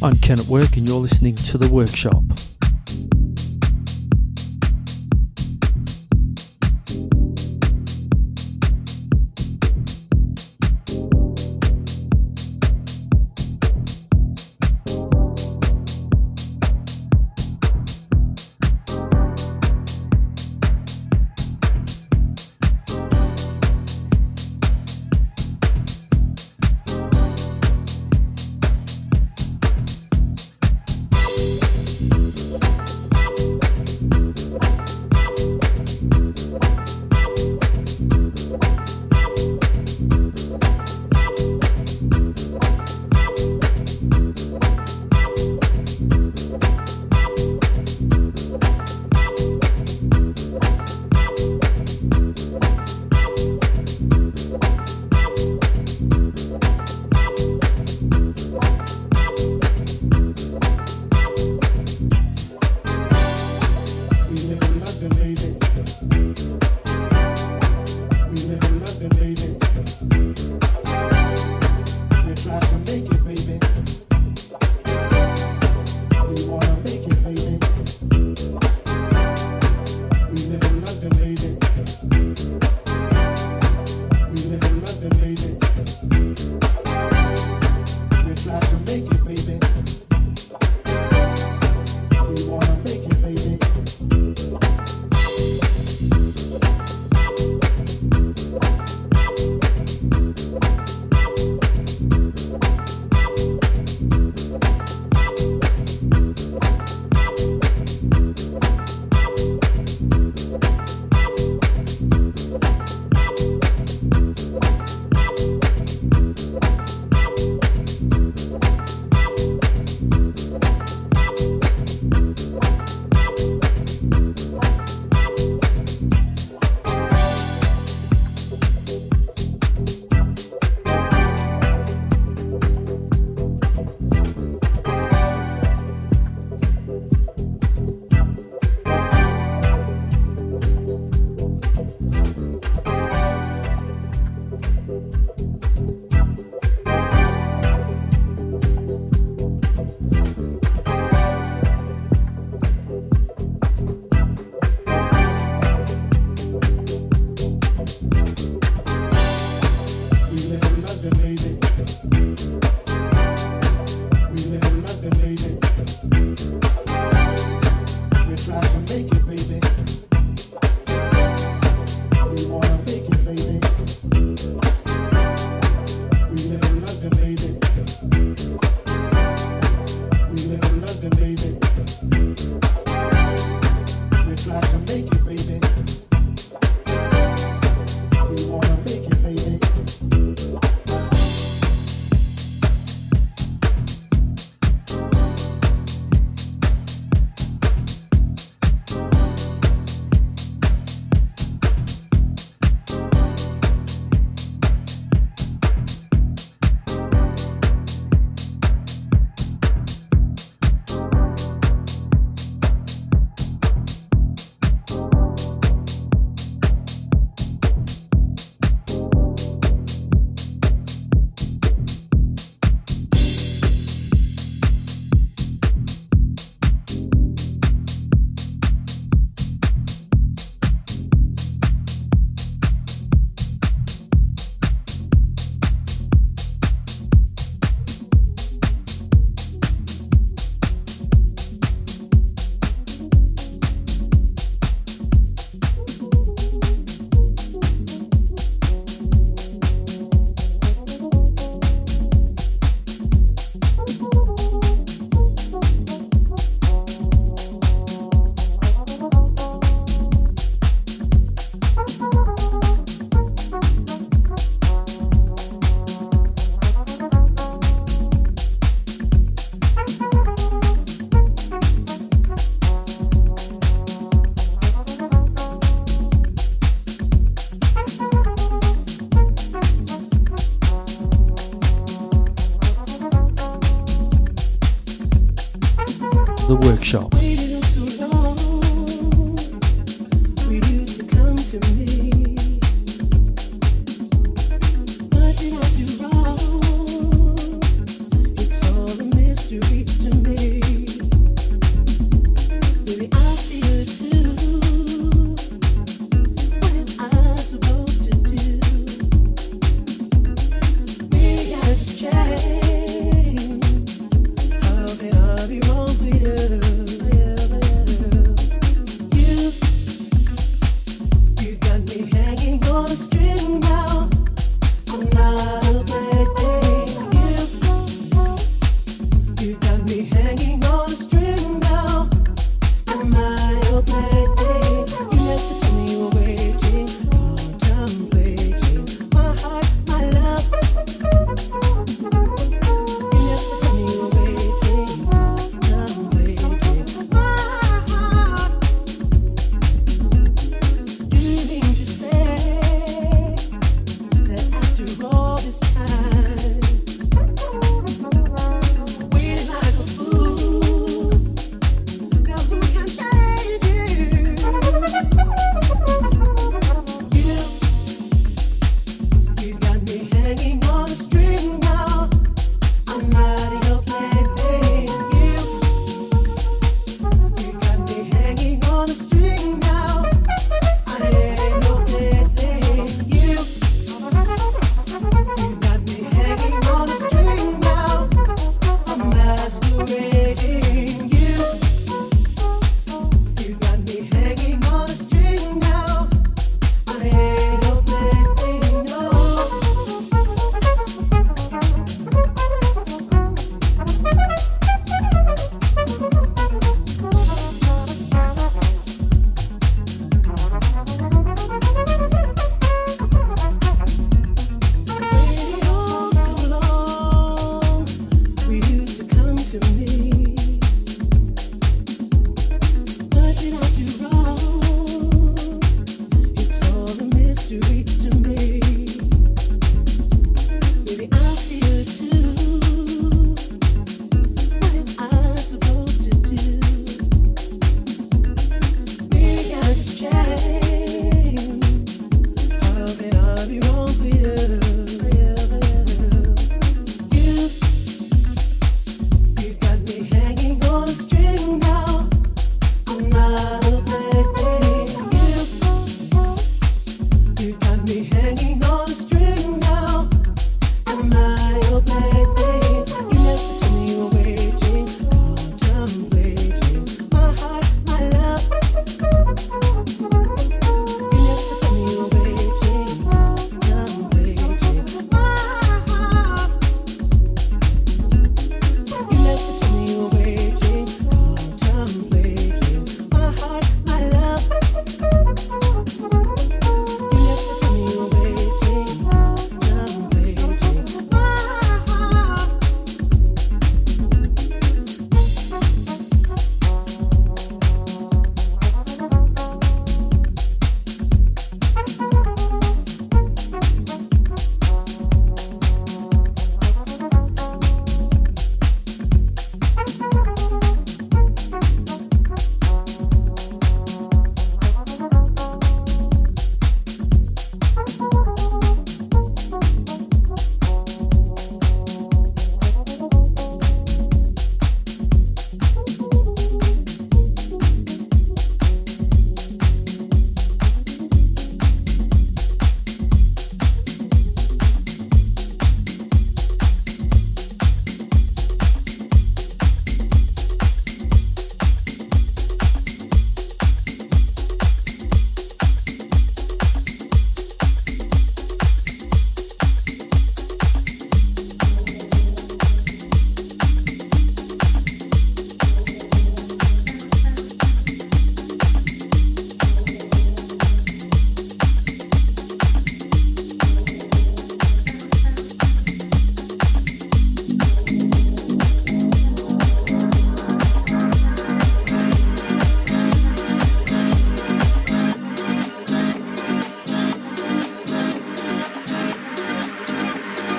I'm Ken at Work, and you're listening to The Workshop.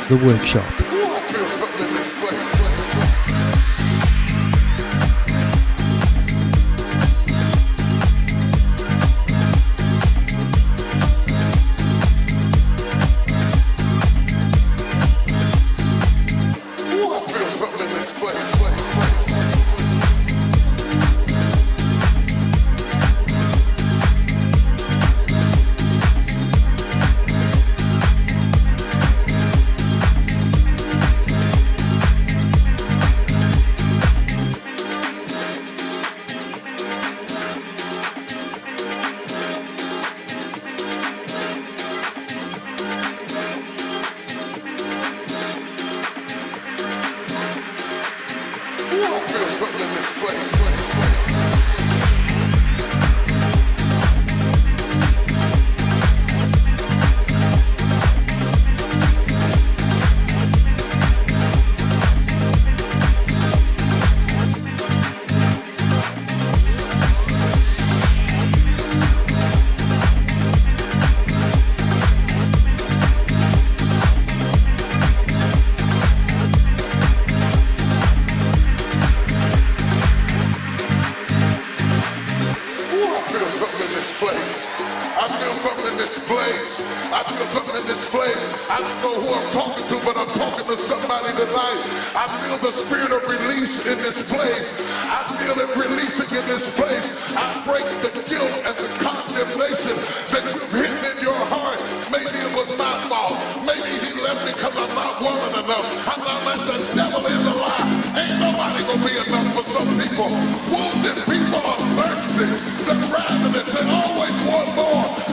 The Workshop. place. I feel it releasing in this place. I break the guilt and the condemnation that you've hidden in your heart. Maybe it was my fault. Maybe he left because I'm not woman enough. I'm not like the devil is a lie. Ain't nobody gonna be enough for some people. Wounded people are thirsty. They're ravenous and always want more.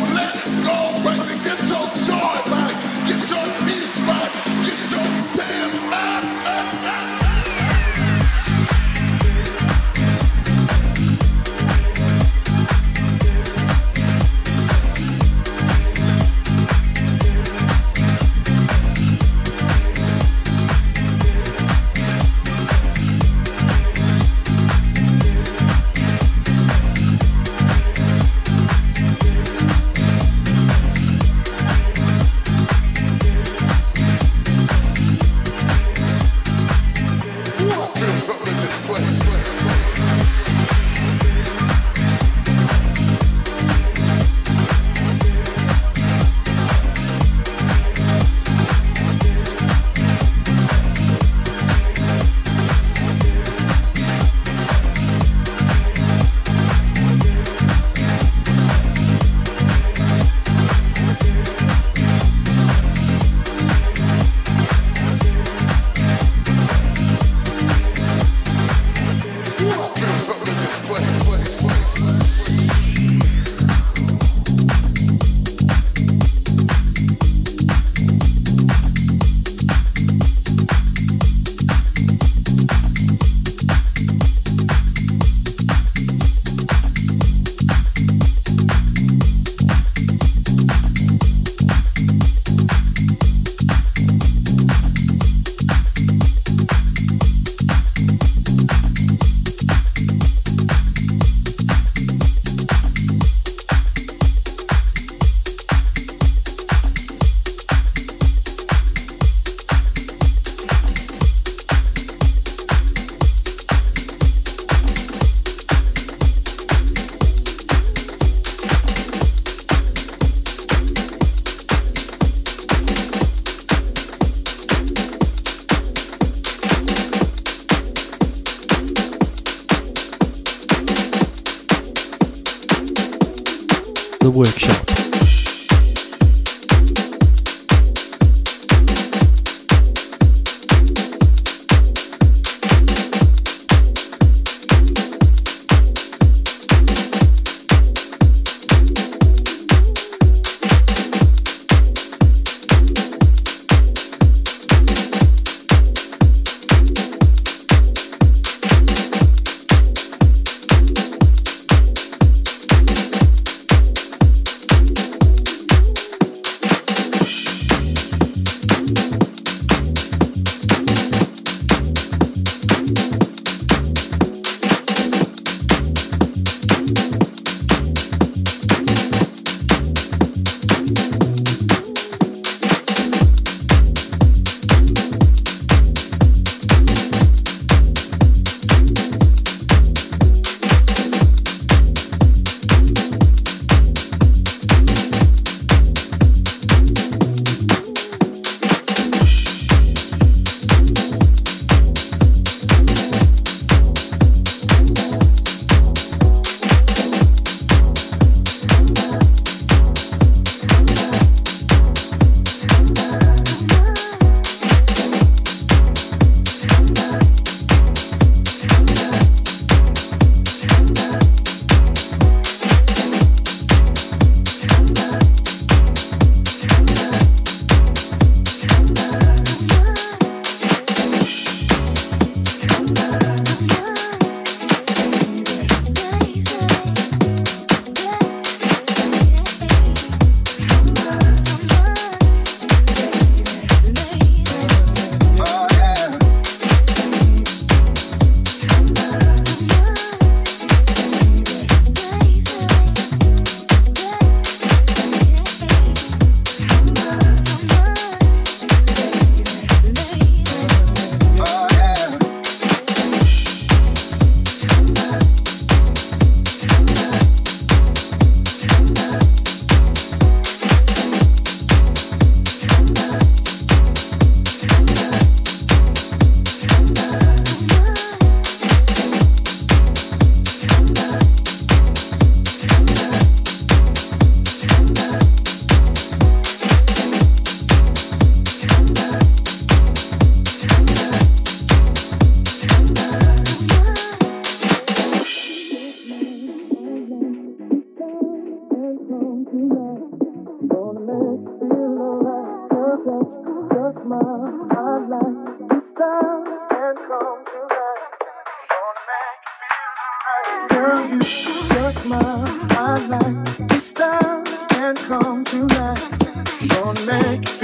make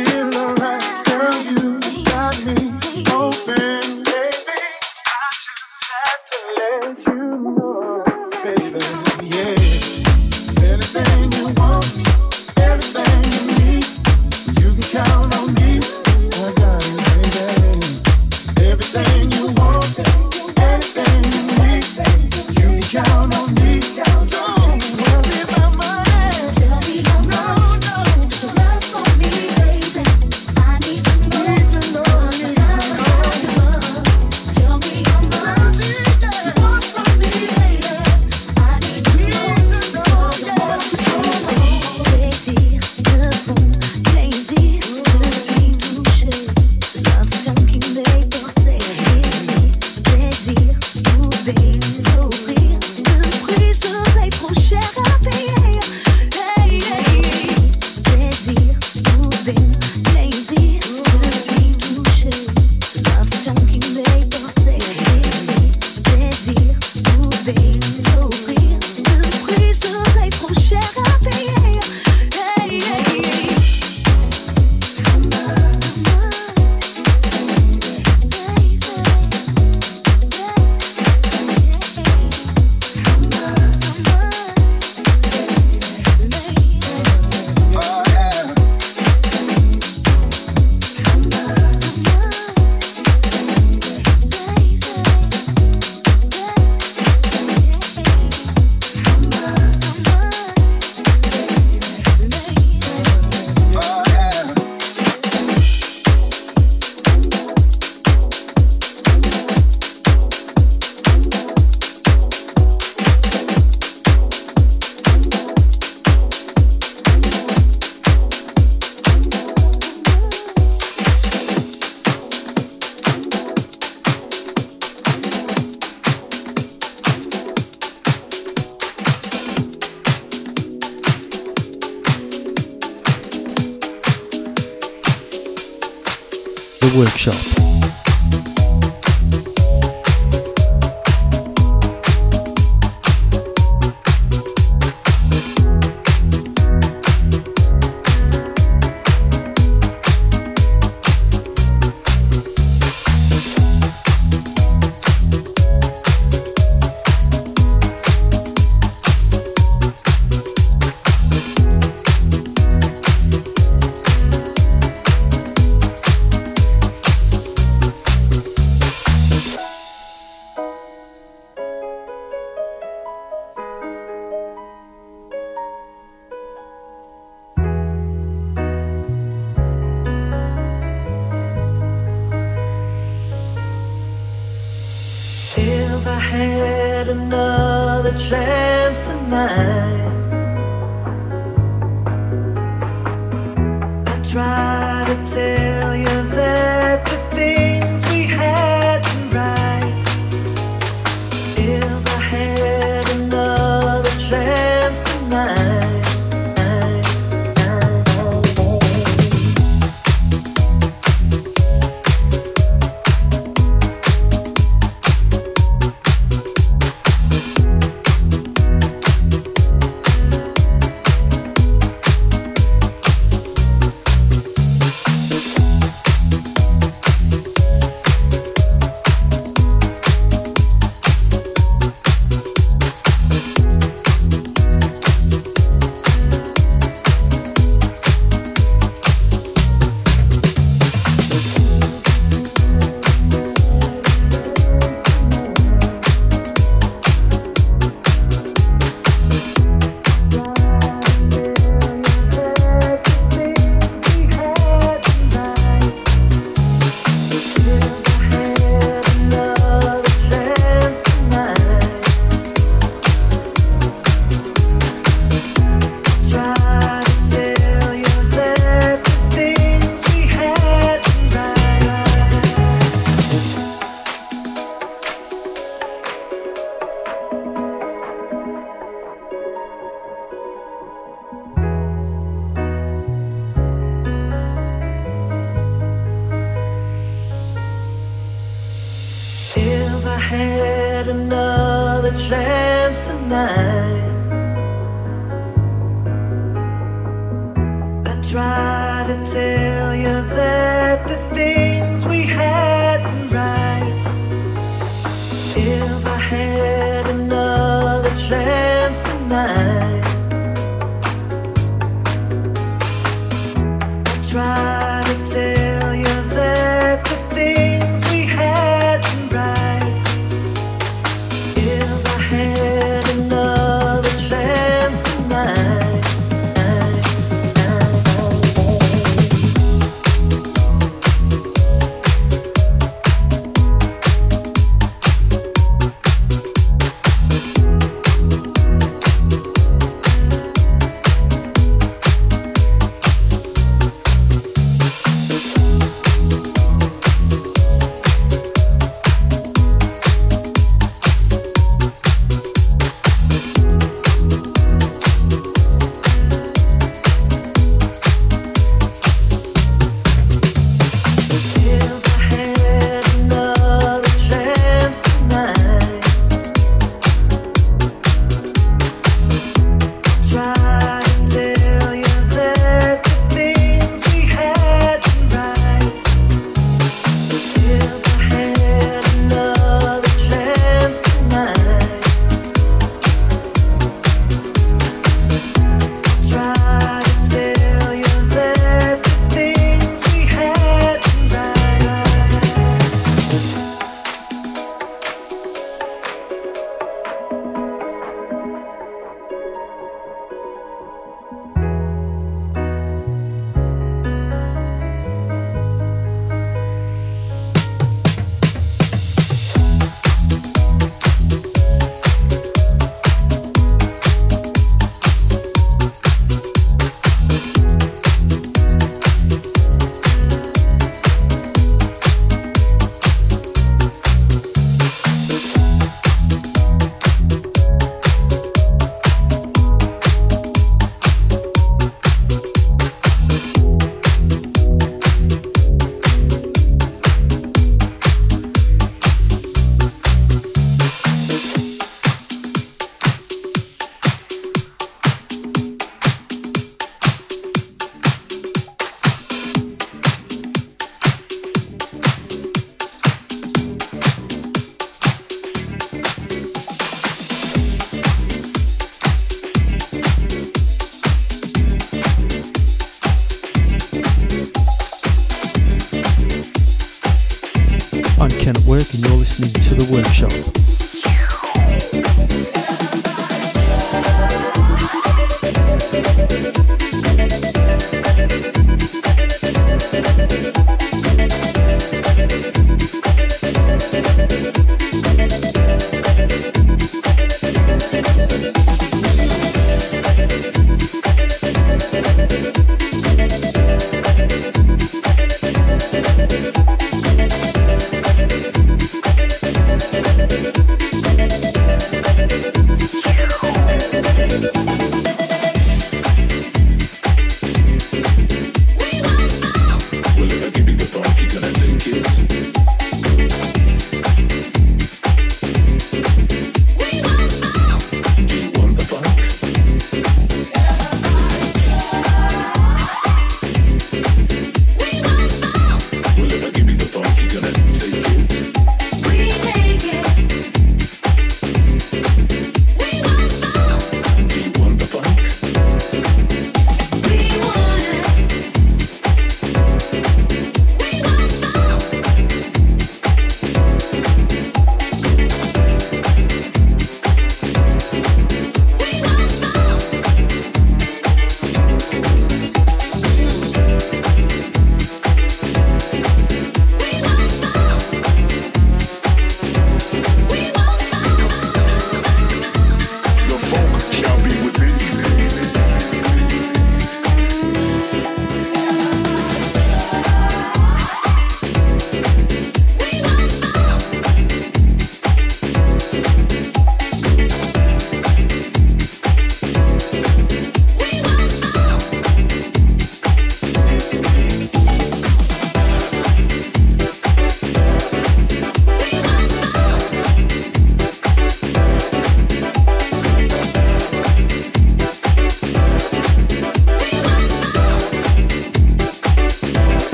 listening to The Workshop.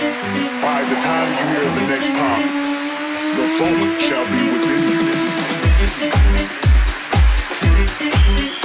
By the time you hear the next pop, the funk shall be within you.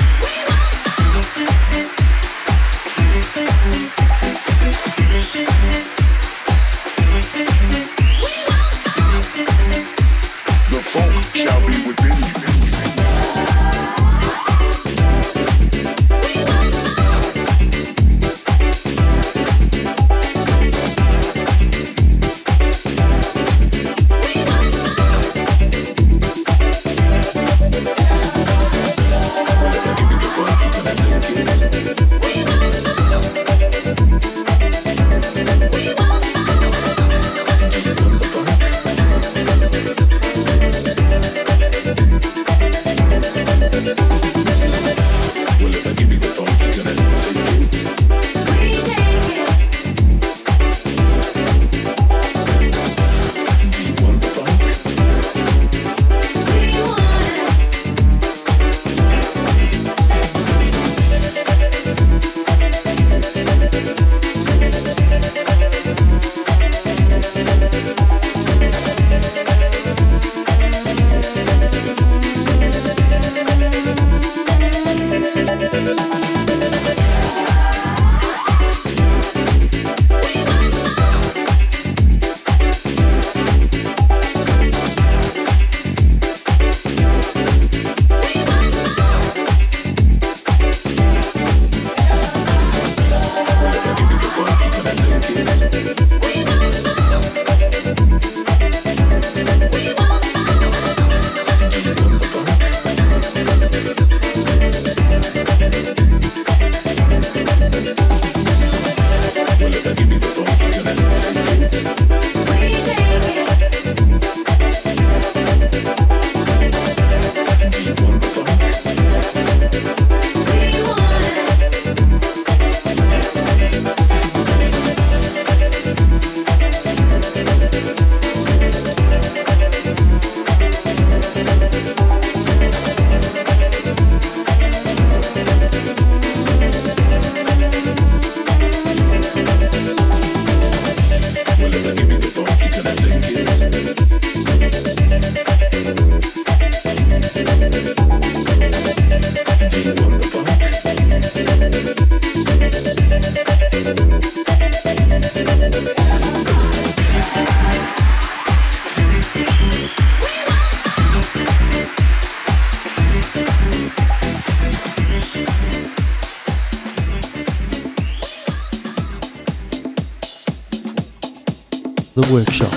Workshop.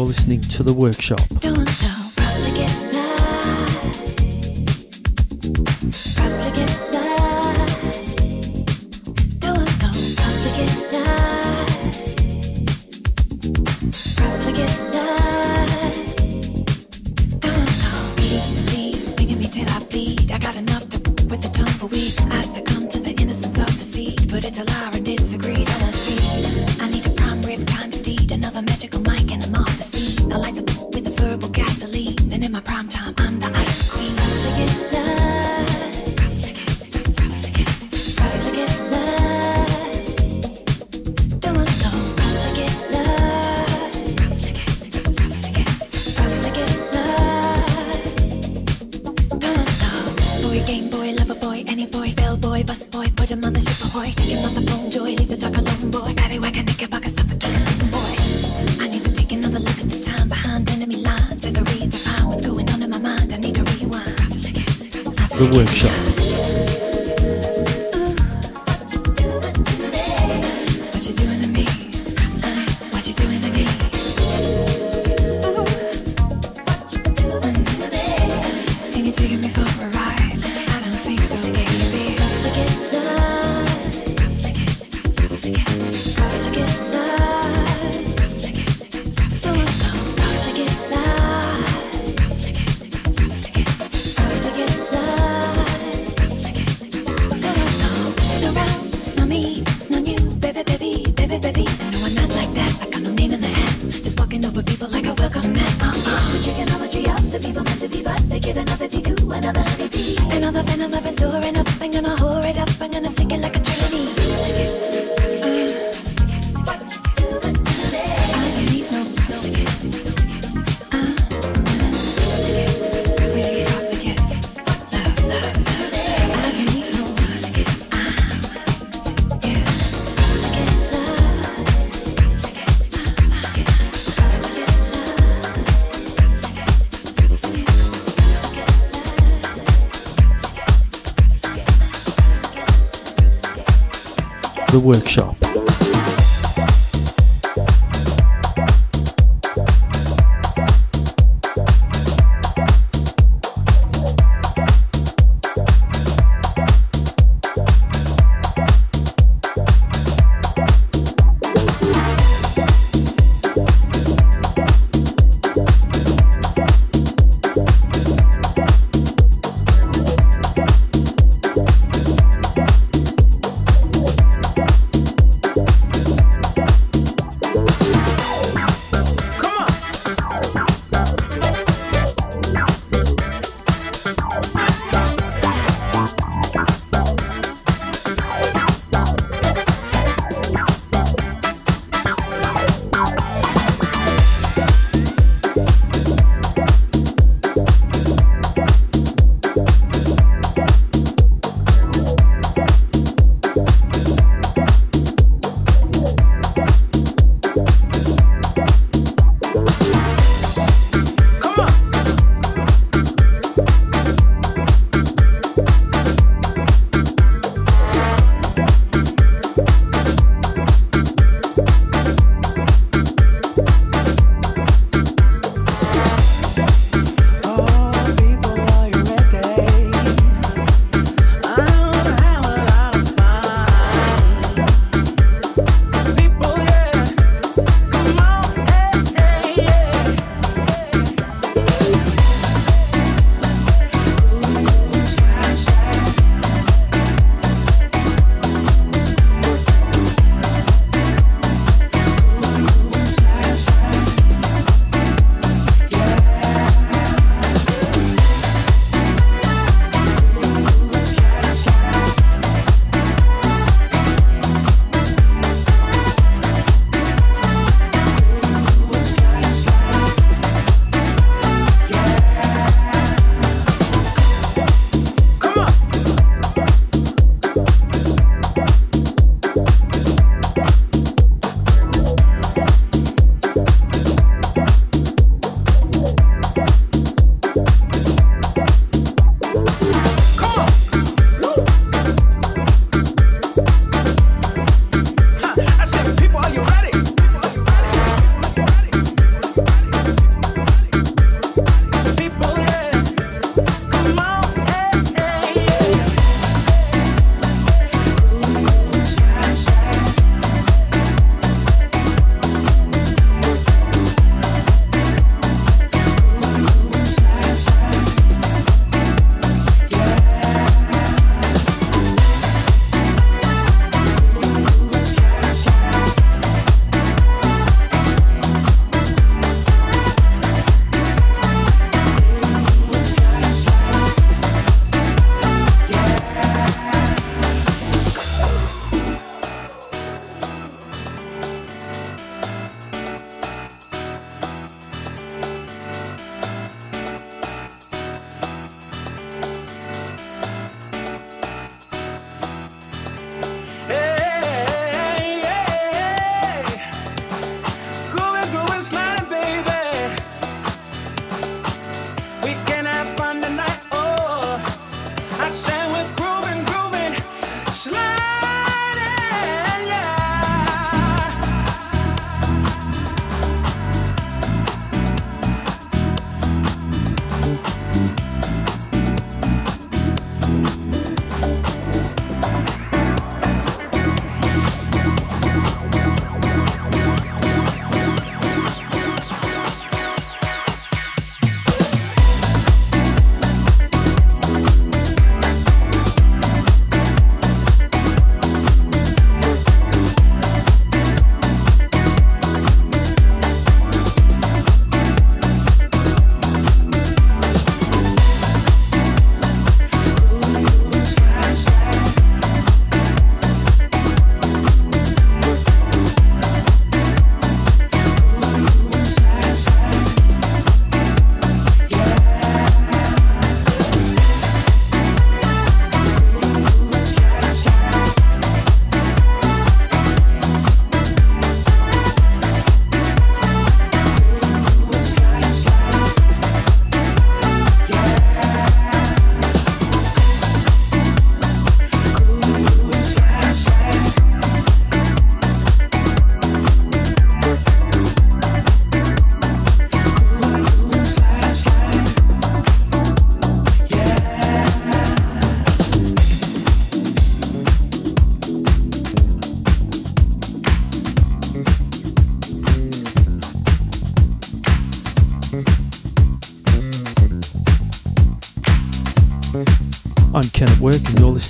you're listening to The Workshop. Every game boy, lover boy, any boy, bell boy, bus boy, put him on the ship ahoy. Take him on the phone, joy, leave the dog alone, boy. Patty like a boy. I need to take another look at the time behind enemy lines as I what's going on in my mind. I need rewind. The workshop.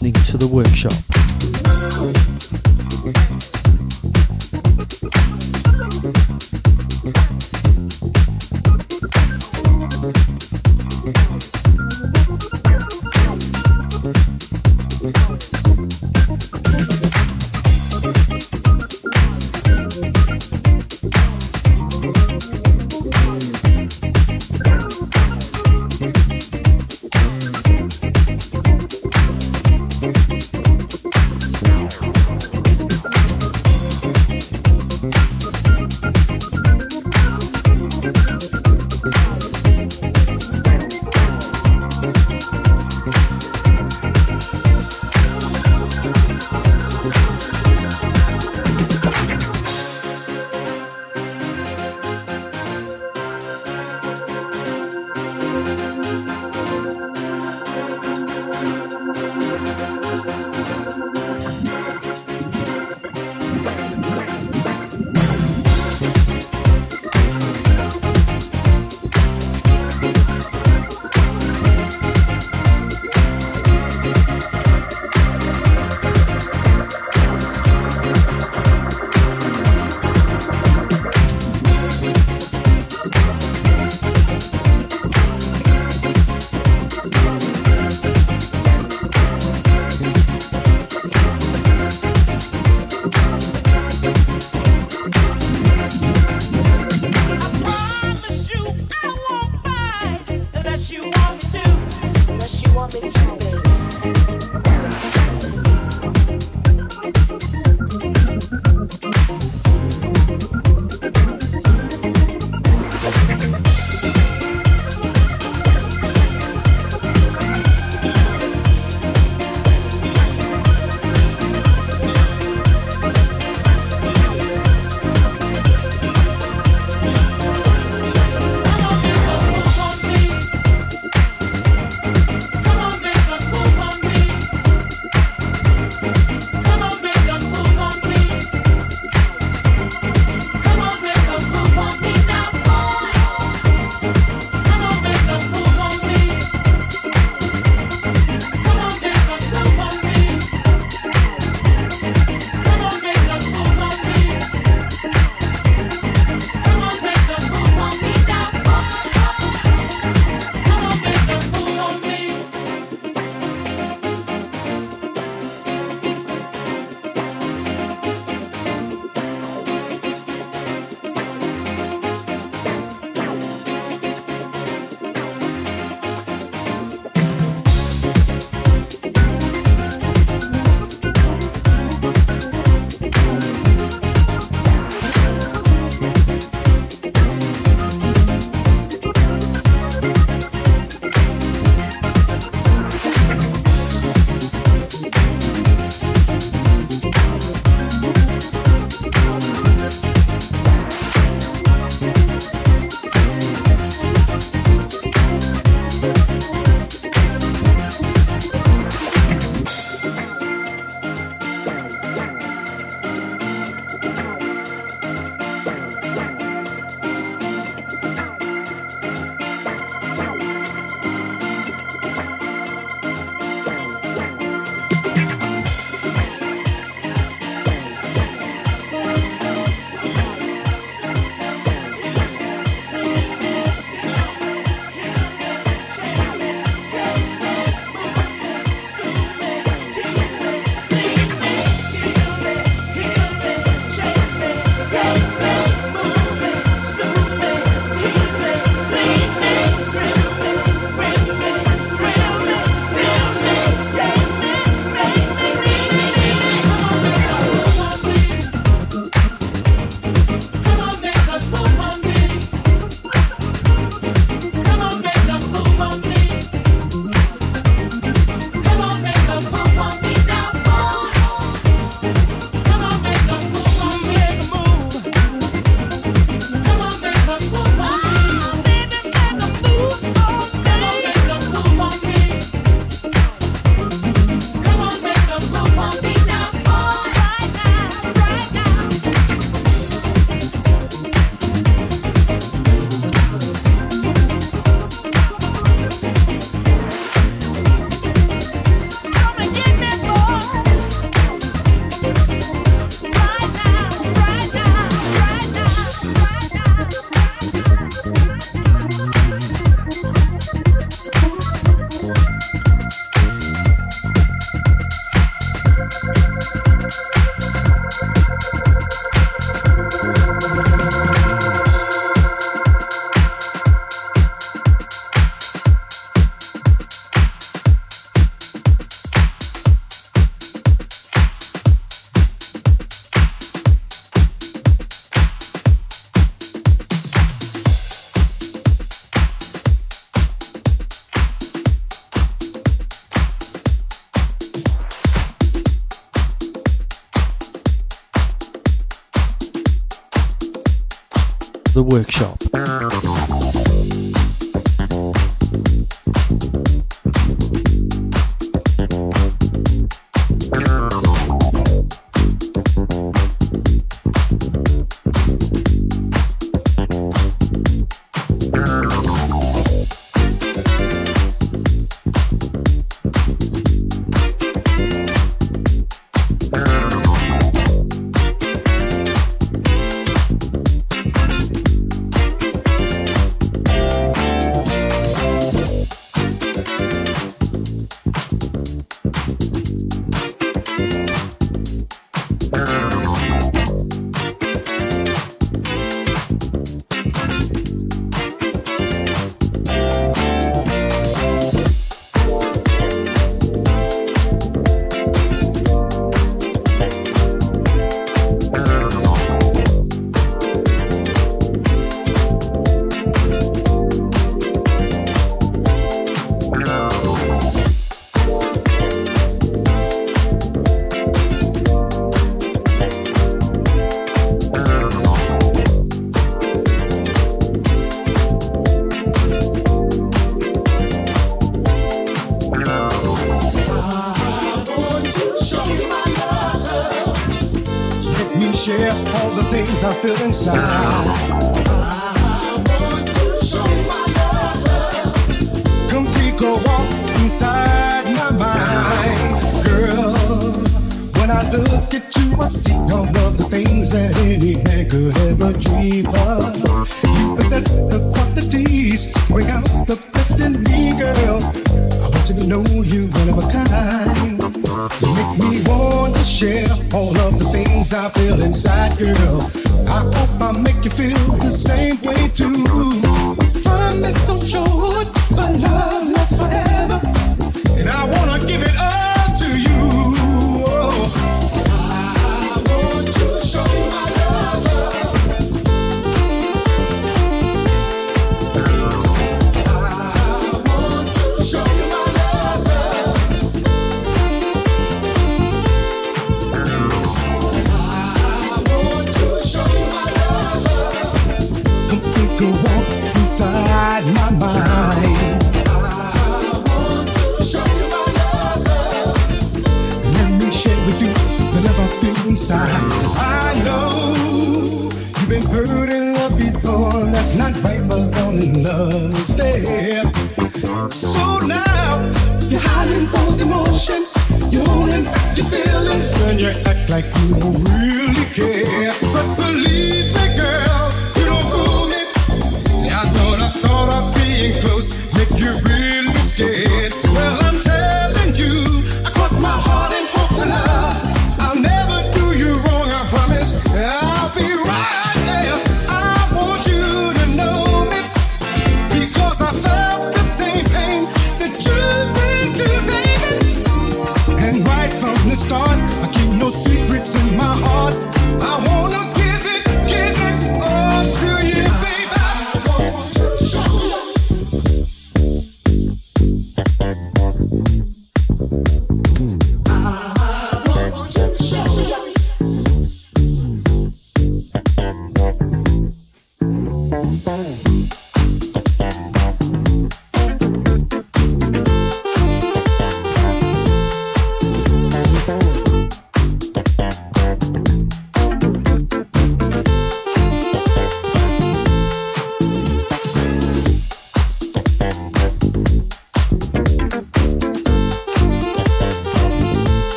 Listening to The Workshop. Show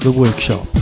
The Workshop.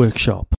Workshop.